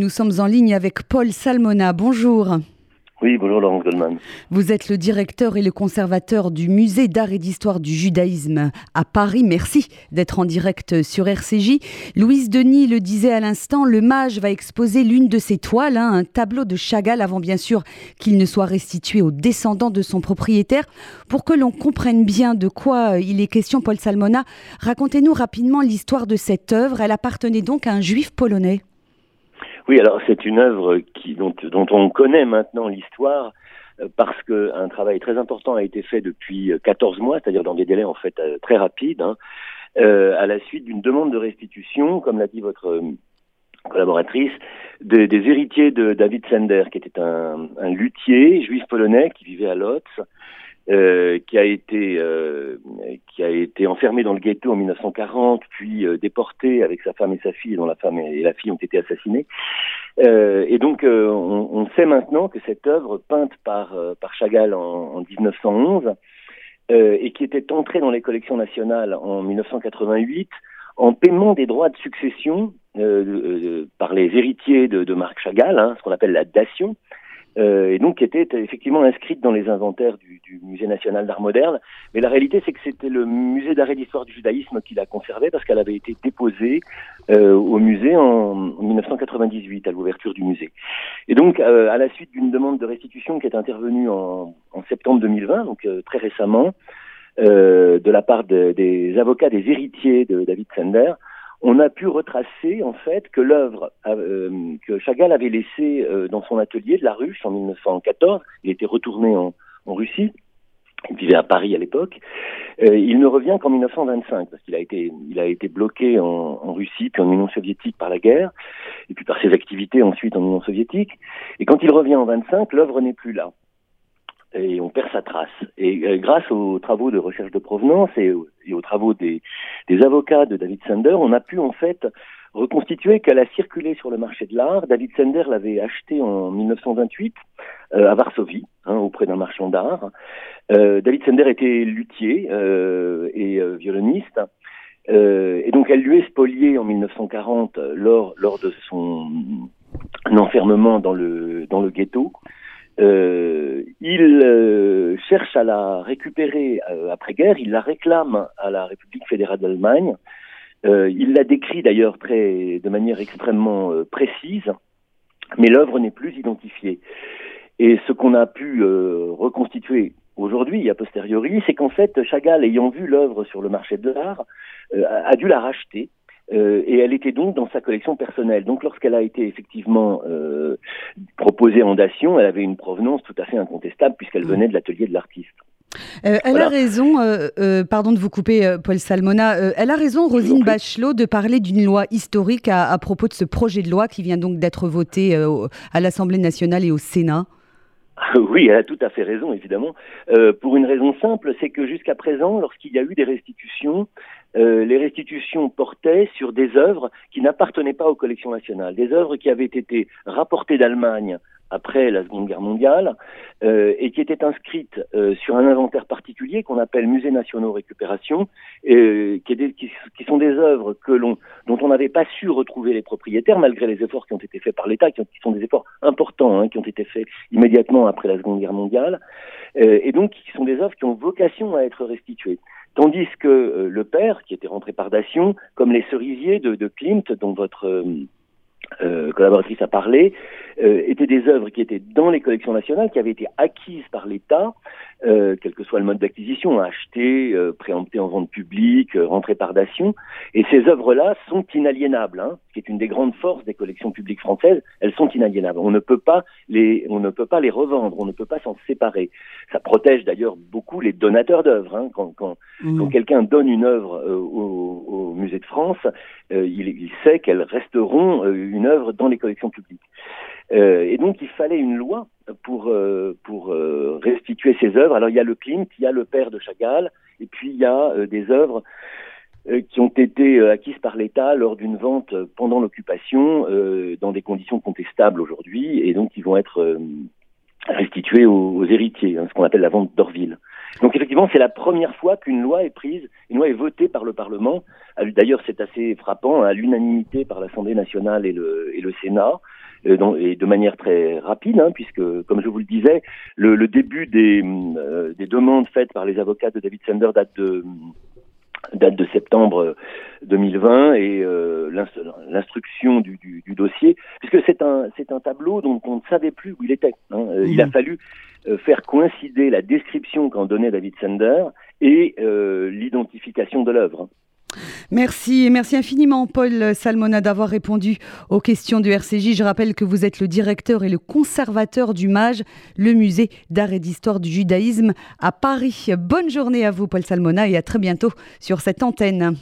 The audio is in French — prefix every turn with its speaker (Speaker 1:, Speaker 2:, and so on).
Speaker 1: Nous sommes en ligne avec Paul Salmona. Bonjour.
Speaker 2: Oui, bonjour Laurent Goldman.
Speaker 1: Vous êtes le directeur et le conservateur du musée d'art et d'histoire du judaïsme à Paris. Merci d'être en direct sur RCJ. Louise Denis le disait à l'instant, le mage va exposer l'une de ses toiles, hein, un tableau de Chagall, avant bien sûr qu'il ne soit restitué aux descendants de son propriétaire. Pour que l'on comprenne bien de quoi il est question, Paul Salmona, racontez-nous rapidement l'histoire de cette œuvre. Elle appartenait donc à un juif polonais.
Speaker 2: Oui, alors c'est une œuvre dont, on connaît maintenant l'histoire euh, parce qu'un travail très important a été fait depuis 14 mois, c'est-à-dire dans des délais en fait euh, très rapides, hein, euh, à la suite d'une demande de restitution, comme l'a dit votre collaboratrice, des héritiers de David Sender, qui était un, luthier juif polonais qui vivait à Lotz, euh, qui a été euh, été enfermé dans le ghetto en 1940, puis euh, déporté avec sa femme et sa fille, dont la femme et la fille ont été assassinées. et donc, on, on, sait maintenant que cette œuvre peinte par par Chagall en, en 1911 et qui était entrée dans les collections nationales en 1988 en paiement des droits de succession par les héritiers de, de Marc Chagall, hein, ce qu'on appelle la dation, euh, et donc qui était effectivement inscrite dans les inventaires du, Musée national d'art moderne. Mais la réalité, c'est que c'était le Musée d'art et d'histoire du judaïsme qui l'a conservée parce qu'elle avait été déposée euh, au musée en, 1998 à l'ouverture du musée. Et donc, euh, à la suite d'une demande de restitution qui est intervenue en, septembre 2020, donc très récemment, de la part de, des avocats des héritiers de David Sender, on a pu retracer en fait que l'œuvre euh, que Chagall avait laissée euh, dans son atelier de la Ruche en 1914, il était retourné en, Russie, il vivait à Paris à l'époque, euh, il ne revient qu'en 1925 parce qu'il a été il a été bloqué en, en, Russie puis en Union soviétique par la guerre et puis par ses activités ensuite en Union soviétique. Et quand il revient en 25 l'œuvre n'est plus là et on perd sa trace. Et euh, grâce aux travaux de recherche de provenance et, aux travaux des, avocats de David Sender, on a pu en fait reconstituer qu'elle a circulé sur le marché de l'art. David Sender l'avait acheté en 1928 euh, à Varsovie, hein, auprès d'un marchand d'art. Euh, David Sender était luthier euh, et euh, violoniste. et donc elle lui est spoliée en 1940 lors, lors de son enfermement dans le, dans le ghetto. Euh, il euh, cherche à la récupérer euh, après-guerre, il la réclame à la République fédérale d'Allemagne. Il la décrit d'ailleurs très, de manière extrêmement précise, mais l'œuvre n'est plus identifiée. Et ce qu'on a pu reconstituer aujourd'hui, a posteriori, c'est qu'en fait, Chagall, ayant vu l'œuvre sur le marché de l'art, a dû la racheter euh, et elle était donc dans sa collection personnelle. Donc lorsqu'elle a été effectivement euh, proposée en dation, elle avait une provenance tout à fait incontestable puisqu'elle mmh. venait de l'atelier de l'artiste.
Speaker 1: Euh, elle a raison, euh, euh, pardon de vous couper, Paul Salmona, elle a raison, Rosine Bachelot, de parler d'une loi historique à, à, propos de ce projet de loi qui vient donc d'être voté à l'Assemblée nationale et au Sénat.
Speaker 2: Oui, elle a tout à fait raison, évidemment. Euh, pour une raison simple, c'est que jusqu'à présent, lorsqu'il y a eu des restitutions, euh, les restitutions portaient sur des œuvres qui n'appartenaient pas aux collections nationales, des œuvres qui avaient été rapportées d'Allemagne après la Seconde Guerre mondiale euh, et qui étaient inscrites euh, sur un inventaire particulier qu'on appelle Musée nationaux récupération, qui, sont des œuvres dont on n'avait pas su retrouver les propriétaires malgré les efforts qui ont été faits par l'État, qui, sont des efforts importants, hein, qui ont été faits immédiatement après la Seconde Guerre mondiale, et donc qui sont des œuvres qui ont vocation à être restituées. Tandis que euh, le père, qui était rentré par dation, comme les cerisiers de, Klimt, dont votre euh, euh, collaboratrice a parlé, étaient des œuvres qui étaient dans les collections nationales, qui avaient été acquises par l'État, euh, quel que soit le mode d'acquisition, achetées, euh, préemptées en vente publique, euh, rentrées par dation. Et ces œuvres-là sont inaliénables, hein, ce qui est une des grandes forces des collections publiques françaises. Elles sont inaliénables. On ne peut pas les, on ne peut pas les revendre, on ne peut pas s'en séparer. Ça protège d'ailleurs beaucoup les donateurs d'œuvres. Hein, quand, quand, mmh. quand quelqu'un donne une œuvre euh, au, au, musée de France, il, il, sait qu'elles resteront une œuvre dans les collections publiques. Euh, et donc il fallait une loi pour, euh, euh, restituer ces œuvres. Alors il y a le Klimt, il y a le père de Chagall, et puis il y a euh, des œuvres qui ont été acquises par l'État lors d'une vente pendant l'occupation, dans des conditions contestables aujourd'hui, et donc ils vont être restitués aux, héritiers, hein, ce qu'on appelle la vente d'Orville. Donc effectivement, c'est la première fois qu'une loi est prise, une loi est votée par le Parlement. D'ailleurs, c'est assez frappant, à l'unanimité par l'Assemblée nationale et le, et le Sénat. Et de manière très rapide, hein, puisque, comme je vous le disais, le, début des, des demandes faites par les avocats de David Sender date de date de septembre 2020 et euh, l'instruction du, dossier, puisque c'est un, c'est un tableau dont on ne savait plus où il était. Hein. Euh, il a mmh. fallu euh, faire coïncider la description qu'en donnait David Sender et l'identification de l'œuvre.
Speaker 1: Merci, merci infiniment Paul Salmona d'avoir répondu aux questions du RCJ. Je rappelle que vous êtes le directeur et le conservateur du MAGE, le musée d'art et d'histoire du judaïsme à Paris. Bonne journée à vous Paul Salmona et à très bientôt sur cette antenne.